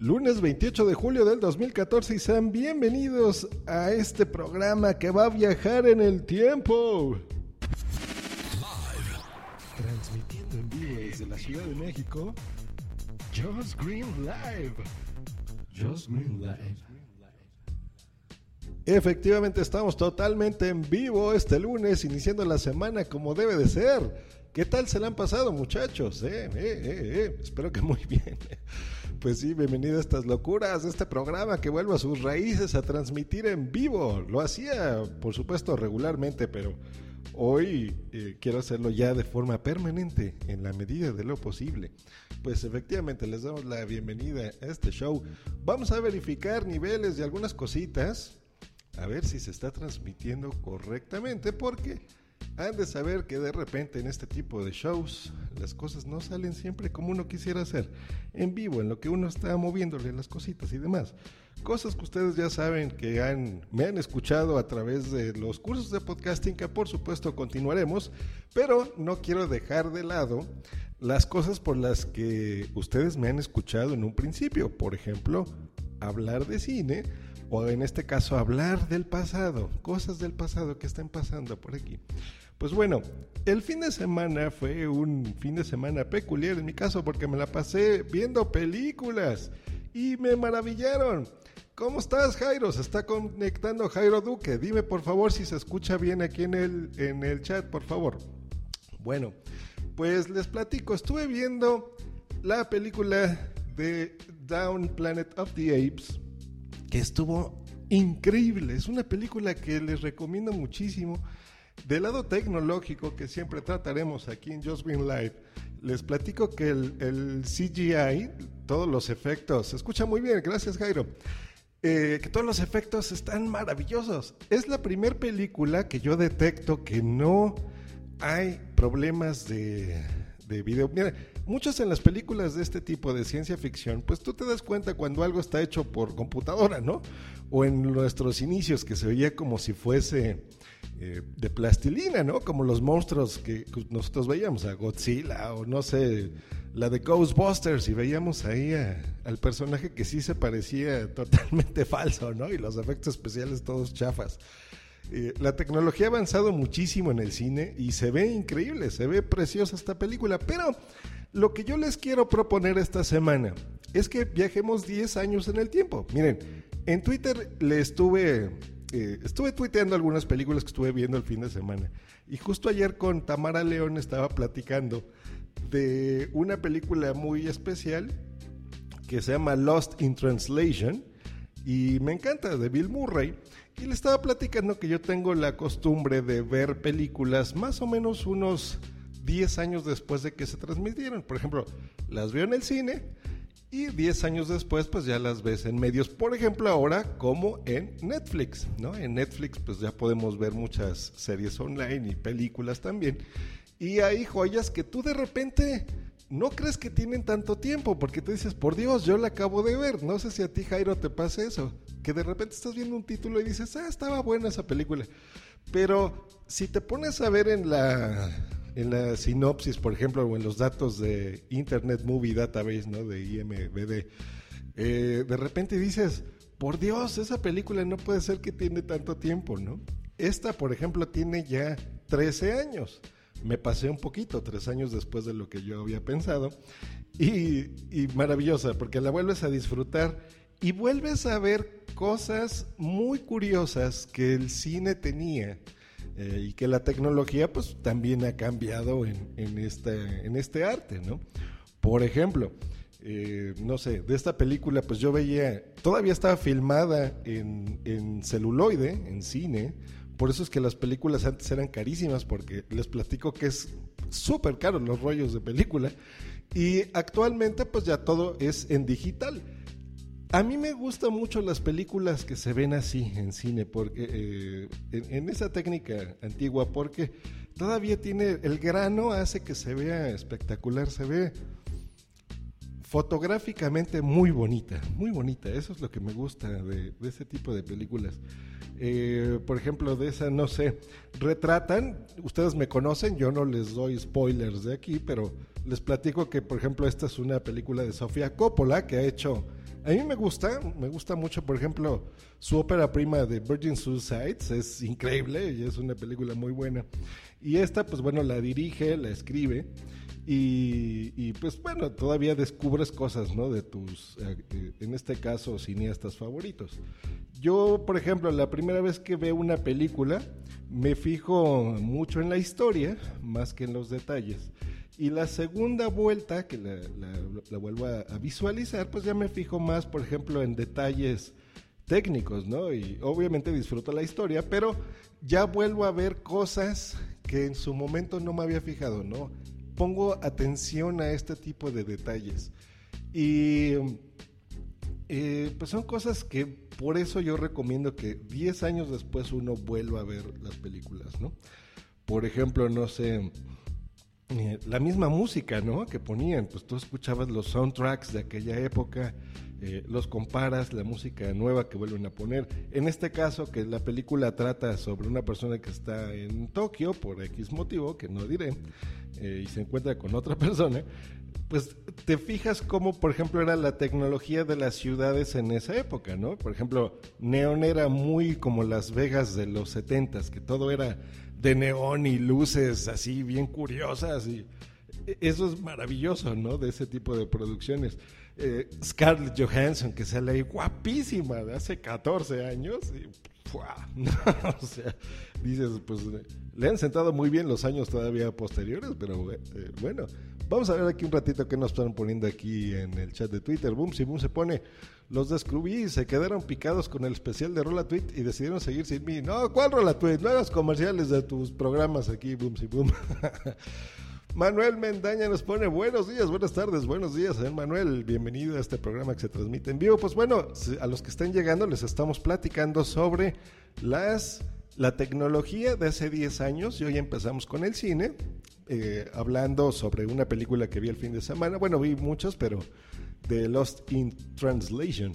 Lunes 28 de julio del 2014 y sean bienvenidos a este programa que va a viajar en el tiempo. Transmitiendo en vivo desde la Ciudad de México, Just Green Live. Just Green Live. Efectivamente estamos totalmente en vivo este lunes, iniciando la semana como debe de ser. ¿Qué tal se la han pasado muchachos? Eh, eh, eh, Espero que muy bien. Pues sí, bienvenido a estas locuras de este programa que vuelve a sus raíces a transmitir en vivo. Lo hacía, por supuesto, regularmente, pero hoy eh, quiero hacerlo ya de forma permanente, en la medida de lo posible. Pues efectivamente, les damos la bienvenida a este show. Vamos a verificar niveles de algunas cositas, a ver si se está transmitiendo correctamente, porque han de saber que de repente en este tipo de shows las cosas no salen siempre como uno quisiera hacer, en vivo, en lo que uno está moviéndole las cositas y demás. Cosas que ustedes ya saben que han, me han escuchado a través de los cursos de podcasting que por supuesto continuaremos, pero no quiero dejar de lado las cosas por las que ustedes me han escuchado en un principio. Por ejemplo, hablar de cine o en este caso hablar del pasado, cosas del pasado que están pasando por aquí. Pues bueno, el fin de semana fue un fin de semana peculiar en mi caso porque me la pasé viendo películas y me maravillaron. ¿Cómo estás, Jairo? Se está conectando Jairo Duque. Dime por favor si se escucha bien aquí en el, en el chat, por favor. Bueno, pues les platico. Estuve viendo la película de Down Planet of the Apes, que estuvo increíble. Es una película que les recomiendo muchísimo. Del lado tecnológico que siempre trataremos aquí en Just Green Live, les platico que el, CGI, todos los efectos, se escucha muy bien, gracias Jairo, eh, que todos los efectos están maravillosos. Es la primera película que yo detecto que no hay problemas de, de video. Mira, muchos en las películas de este tipo de ciencia ficción, pues tú te das cuenta cuando algo está hecho por computadora, ¿no? O en nuestros inicios que se veía como si fuese eh, de plastilina, ¿no? Como los monstruos que nosotros veíamos, a Godzilla o no sé, la de Ghostbusters y veíamos ahí al personaje que sí se parecía totalmente falso, ¿no? Y los efectos especiales todos chafas. Eh, la tecnología ha avanzado muchísimo en el cine y se ve increíble, se ve preciosa esta película, pero lo que yo les quiero proponer esta semana es que viajemos 10 años en el tiempo. Miren, en Twitter le estuve eh, estuve tuiteando algunas películas que estuve viendo el fin de semana. Y justo ayer con Tamara León estaba platicando de una película muy especial que se llama Lost in Translation. Y me encanta, de Bill Murray. Y le estaba platicando que yo tengo la costumbre de ver películas más o menos unos 10 años después de que se transmitieron. Por ejemplo, las veo en el cine y 10 años después, pues ya las ves en medios, por ejemplo, ahora como en Netflix, ¿no? En Netflix, pues ya podemos ver muchas series online y películas también. Y hay joyas que tú de repente no crees que tienen tanto tiempo, porque tú dices, por Dios, yo la acabo de ver. No sé si a ti, Jairo, te pasa eso, que de repente estás viendo un título y dices, ah, estaba buena esa película. Pero si te pones a ver en la en la sinopsis, por ejemplo, o en los datos de Internet Movie Database, ¿no? De IMBD, eh, de repente dices, por Dios, esa película no puede ser que tiene tanto tiempo, ¿no? Esta, por ejemplo, tiene ya 13 años. Me pasé un poquito, tres años después de lo que yo había pensado. Y, y maravillosa, porque la vuelves a disfrutar y vuelves a ver cosas muy curiosas que el cine tenía eh, y que la tecnología pues también ha cambiado en, en, este, en este arte, ¿no? Por ejemplo, eh, no sé, de esta película pues yo veía, todavía estaba filmada en, en celuloide, en cine, Por eso es que las películas antes eran carísimas, porque les platico que es súper caro los rollos de película. Y actualmente pues ya todo es en digital. A mí me gustan mucho las películas que se ven así en cine, porque eh, en, esa técnica antigua, porque todavía tiene el grano hace que se vea espectacular, se ve fotográficamente muy bonita, muy bonita. Eso es lo que me gusta de, ese tipo de películas. Eh, por ejemplo, de esa, no sé, retratan, ustedes me conocen, yo no les doy spoilers de aquí, pero les platico que, por ejemplo, esta es una película de Sofía Coppola que ha hecho a mí me gusta, me gusta mucho, por ejemplo, su ópera prima de Virgin Suicides, es increíble y es una película muy buena. Y esta, pues bueno, la dirige, la escribe y, pues bueno, todavía descubres cosas, ¿no? De tus, eh, eh, en este caso, cineastas favoritos. Yo, por ejemplo, la primera vez que veo una película, me fijo mucho en la historia más que en los detalles. Y la segunda vuelta, que la, vuelvo a, visualizar, pues ya me fijo más, por ejemplo, en detalles técnicos, ¿no? Y obviamente disfruto la historia, pero ya vuelvo a ver cosas que en su momento no me había fijado, ¿no? Pongo atención a este tipo de detalles. Y eh, pues son cosas que por eso yo recomiendo que 10 años después uno vuelva a ver las películas, ¿no? Por ejemplo, no sé, la misma música, ¿no? Que ponían, pues tú escuchabas los soundtracks de aquella época, eh, los comparas, la música nueva que vuelven a poner. En este caso, que la película trata sobre una persona que está en Tokio por X motivo, que no diré, eh, y se encuentra con otra persona, pues te fijas cómo, por ejemplo, era la tecnología de las ciudades en esa época, ¿no? Por ejemplo, Neon era muy como Las Vegas de los 70 que todo era de neón y luces así bien curiosas y eso es maravilloso, ¿no? De ese tipo de producciones. Eh, Scarlett Johansson, que sale ahí guapísima de hace 14 años, y, o sea, dices, pues le han sentado muy bien los años todavía posteriores, pero eh, bueno, vamos a ver aquí un ratito qué nos están poniendo aquí en el chat de Twitter. Boom, si Boom se pone los descubrí se quedaron picados con el especial de Rola Tweet y decidieron seguir sin mí. No, ¿cuál Rola Tweet? No comerciales de tus programas aquí, boom, si boom. Manuel Mendaña nos pone buenos días, buenas tardes, buenos días, ¿eh? Manuel. Bienvenido a este programa que se transmite en vivo. Pues bueno, a los que están llegando les estamos platicando sobre las la tecnología de hace 10 años y hoy empezamos con el cine, eh, hablando sobre una película que vi el fin de semana. Bueno, vi muchos, pero de Lost in Translation.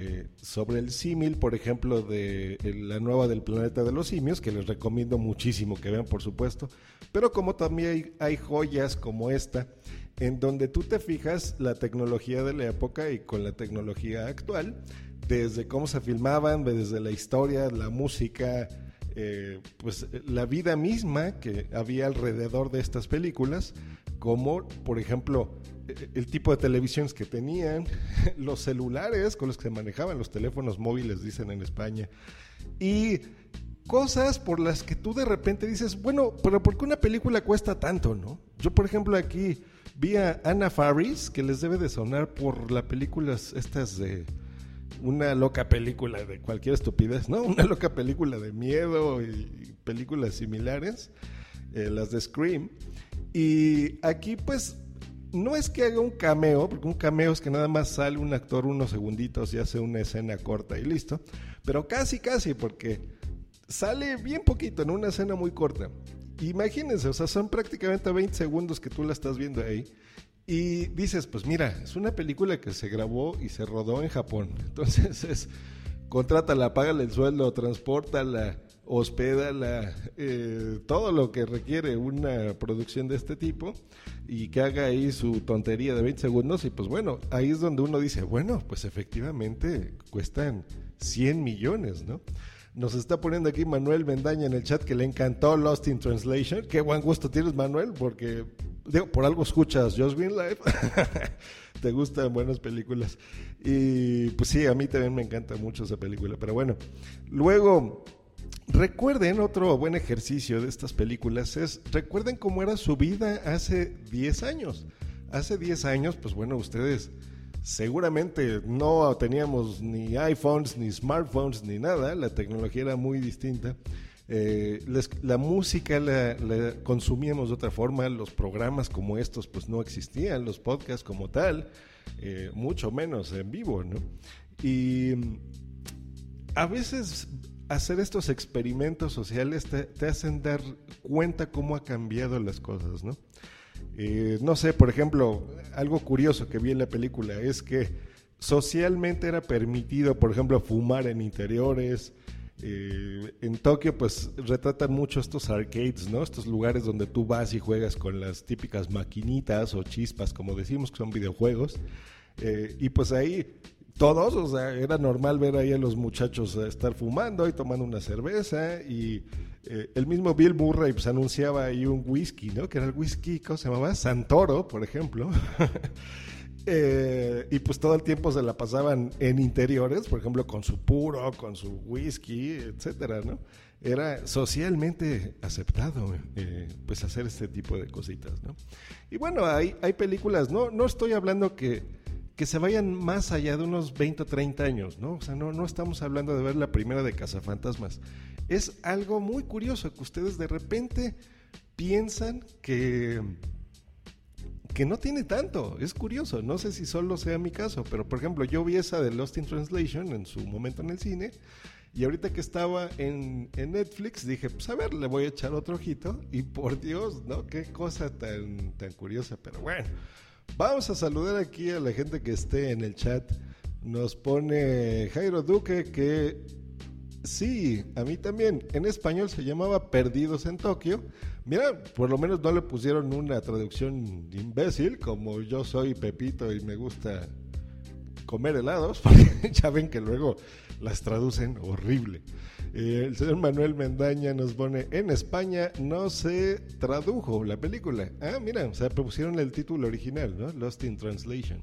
Eh, sobre el símil, por ejemplo, de la nueva del planeta de los simios, que les recomiendo muchísimo que vean, por supuesto, pero como también hay, joyas como esta, en donde tú te fijas la tecnología de la época y con la tecnología actual, desde cómo se filmaban, desde la historia, la música, eh, pues la vida misma que había alrededor de estas películas, como por ejemplo el tipo de televisiones que tenían, los celulares con los que se manejaban, los teléfonos móviles, dicen en España, y cosas por las que tú de repente dices, bueno, pero ¿por qué una película cuesta tanto, no? Yo, por ejemplo, aquí vi a Anna Faris, que les debe de sonar por las películas estas de una loca película de cualquier estupidez, ¿no? Una loca película de miedo y películas similares, eh, las de Scream. Y aquí pues no es que haga un cameo, porque un cameo es que nada más sale un actor unos segunditos y hace una escena corta y listo, pero casi, casi, porque sale bien poquito en una escena muy corta. Imagínense, o sea, son prácticamente 20 segundos que tú la estás viendo ahí. Y dices, pues mira, es una película que se grabó y se rodó en Japón. Entonces es, contrátala, págale el sueldo, transportala, hospédala, eh, todo lo que requiere una producción de este tipo y que haga ahí su tontería de 20 segundos y pues bueno, ahí es donde uno dice, bueno, pues efectivamente cuestan 100 millones, ¿no? Nos está poniendo aquí Manuel Mendaña en el chat que le encantó Lost in Translation. Qué buen gusto tienes, Manuel, porque digo, por algo escuchas Just Green Life. Te gustan buenas películas. Y pues sí, a mí también me encanta mucho esa película. Pero bueno, luego Recuerden, otro buen ejercicio de estas películas es, recuerden cómo era su vida hace 10 años. Hace 10 años, pues bueno, ustedes seguramente no teníamos ni iPhones, ni smartphones, ni nada, la tecnología era muy distinta. Eh, la música la, consumíamos de otra forma, los programas como estos pues no existían, los podcasts como tal, eh, mucho menos en vivo, ¿no? Y a veces hacer estos experimentos sociales te, hacen dar cuenta cómo ha cambiado las cosas, ¿no? Eh, no sé, por ejemplo, algo curioso que vi en la película es que socialmente era permitido, por ejemplo, fumar en interiores, eh, en Tokio, pues retratan mucho estos arcades, ¿no? Estos lugares donde tú vas y juegas con las típicas maquinitas o chispas, como decimos, que son videojuegos. Eh, y pues ahí todos, o sea, era normal ver ahí a los muchachos estar fumando y tomando una cerveza. Y eh, el mismo Bill Murray pues anunciaba ahí un whisky, ¿no? Que era el whisky, ¿cómo se llamaba? Santoro, por ejemplo. Eh, y pues todo el tiempo se la pasaban en interiores, por ejemplo, con su puro, con su whisky, etcétera, ¿no? Era socialmente aceptado, eh, pues hacer este tipo de cositas, ¿no? Y bueno, hay, hay películas, no, no estoy hablando que, que se vayan más allá de unos 20 o 30 años, ¿no? O sea, no, no estamos hablando de ver la primera de Cazafantasmas. Es algo muy curioso que ustedes de repente piensan que que no tiene tanto, es curioso, no sé si solo sea mi caso, pero por ejemplo yo vi esa de Lost in Translation en su momento en el cine y ahorita que estaba en, Netflix dije, pues a ver, le voy a echar otro ojito y por Dios, ¿no? Qué cosa tan, tan curiosa, pero bueno, vamos a saludar aquí a la gente que esté en el chat. Nos pone Jairo Duque que sí, a mí también, en español se llamaba Perdidos en Tokio Mira, por lo menos no le pusieron una traducción imbécil, como yo soy Pepito y me gusta comer helados, porque ya ven que luego las traducen horrible. Eh, el señor Manuel Mendaña nos pone, en España no se tradujo la película. Ah, mira, o sea, pusieron el título original, ¿no? Lost in Translation.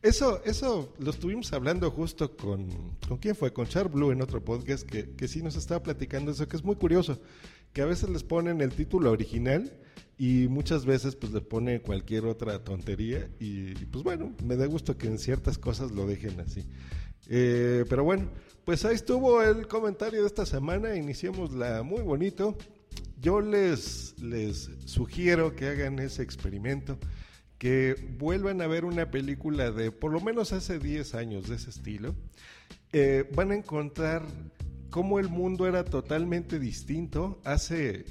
Eso, eso lo estuvimos hablando justo con, ¿con quién fue? Con Char Blue en otro podcast que, que sí nos estaba platicando eso, que es muy curioso que a veces les ponen el título original y muchas veces pues le pone cualquier otra tontería y, pues bueno, me da gusto que en ciertas cosas lo dejen así. Eh, pero bueno, pues ahí estuvo el comentario de esta semana, la muy bonito. Yo les, les sugiero que hagan ese experimento, que vuelvan a ver una película de por lo menos hace 10 años de ese estilo. Eh, van a encontrar cómo el mundo era totalmente distinto hace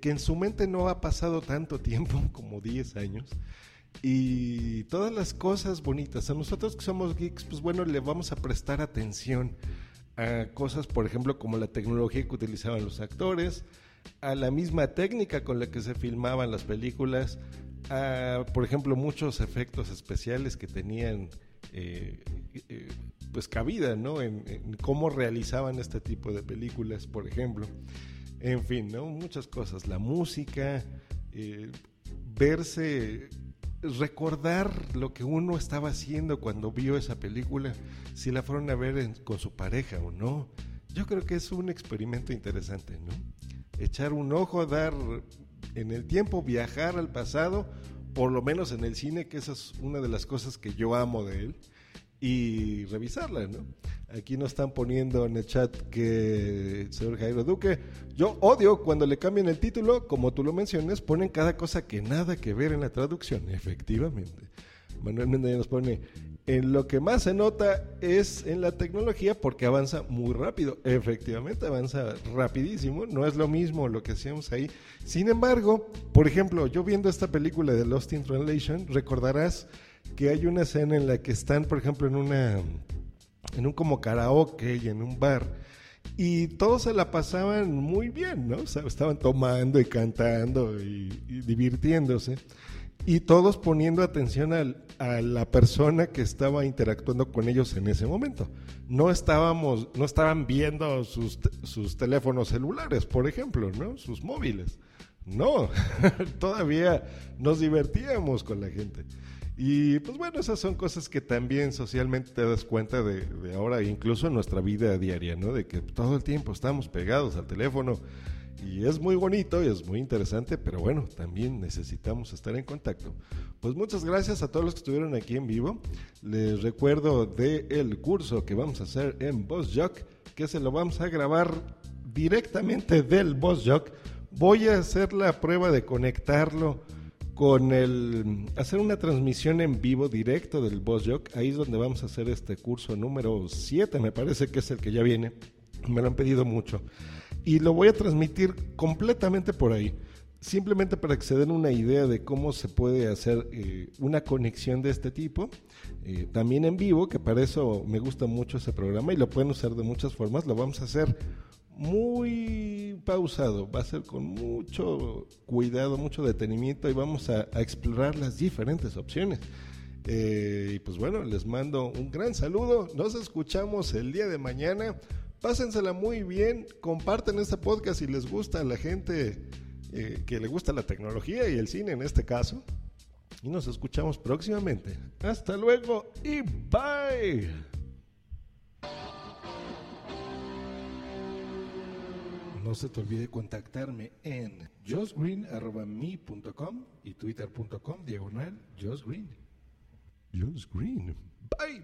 que en su mente no ha pasado tanto tiempo, como 10 años, y todas las cosas bonitas. A nosotros que somos geeks, pues bueno, le vamos a prestar atención a cosas, por ejemplo, como la tecnología que utilizaban los actores, a la misma técnica con la que se filmaban las películas, a, por ejemplo, muchos efectos especiales que tenían eh, eh, pues cabida, ¿no? En, cómo realizaban este tipo de películas, por ejemplo. En fin, ¿no? Muchas cosas. La música, eh, verse, recordar lo que uno estaba haciendo cuando vio esa película, si la fueron a ver con su pareja o no. Yo creo que es un experimento interesante, ¿no? Echar un ojo, dar en el tiempo, viajar al pasado, por lo menos en el cine, que esa es una de las cosas que yo amo de él y revisarla, ¿no? Aquí nos están poniendo en el chat que, señor Jairo Duque, yo odio cuando le cambian el título, como tú lo mencionas, ponen cada cosa que nada que ver en la traducción, efectivamente. Manuel Méndez nos pone, en lo que más se nota es en la tecnología porque avanza muy rápido. Efectivamente, avanza rapidísimo. No es lo mismo lo que hacíamos ahí. Sin embargo, por ejemplo, yo viendo esta película de Lost in Translation, recordarás que hay una escena en la que están, por ejemplo, en una en un como karaoke y en un bar y todos se la pasaban muy bien, ¿no? O sea, estaban tomando y cantando y, divirtiéndose y todos poniendo atención a la persona que estaba interactuando con ellos en ese momento. No estábamos, no estaban viendo sus, sus teléfonos celulares, por ejemplo, ¿no? Sus móviles. No, todavía nos divertíamos con la gente. Y pues bueno, esas son cosas que también socialmente te das cuenta de, ahora, incluso en nuestra vida diaria, ¿no? De que todo el tiempo estamos pegados al teléfono y es muy bonito y es muy interesante, pero bueno, también necesitamos estar en contacto. Pues muchas gracias a todos los que estuvieron aquí en vivo. Les recuerdo del el curso que vamos a hacer en BossJock, que se lo vamos a grabar directamente del BossJock. Voy a hacer la prueba de conectarlo con el hacer una transmisión en vivo directo del BossJock. Ahí es donde vamos a hacer este curso número 7, me parece que es el que ya viene. Me lo han pedido mucho. Y lo voy a transmitir completamente por ahí simplemente para que se den una idea de cómo se puede hacer eh, una conexión de este tipo, eh, también en vivo, que para eso me gusta mucho ese programa y lo pueden usar de muchas formas, lo vamos a hacer muy pausado, va a ser con mucho cuidado, mucho detenimiento y vamos a, explorar las diferentes opciones. Eh, y pues bueno, les mando un gran saludo, nos escuchamos el día de mañana, pásensela muy bien, comparten este podcast si les gusta a la gente eh, que le gusta la tecnología y el cine en este caso. Y nos escuchamos próximamente. Hasta luego y bye. No se te olvide contactarme en josgreen.me.com y twitter.com diagonal josgreen. Green. Bye.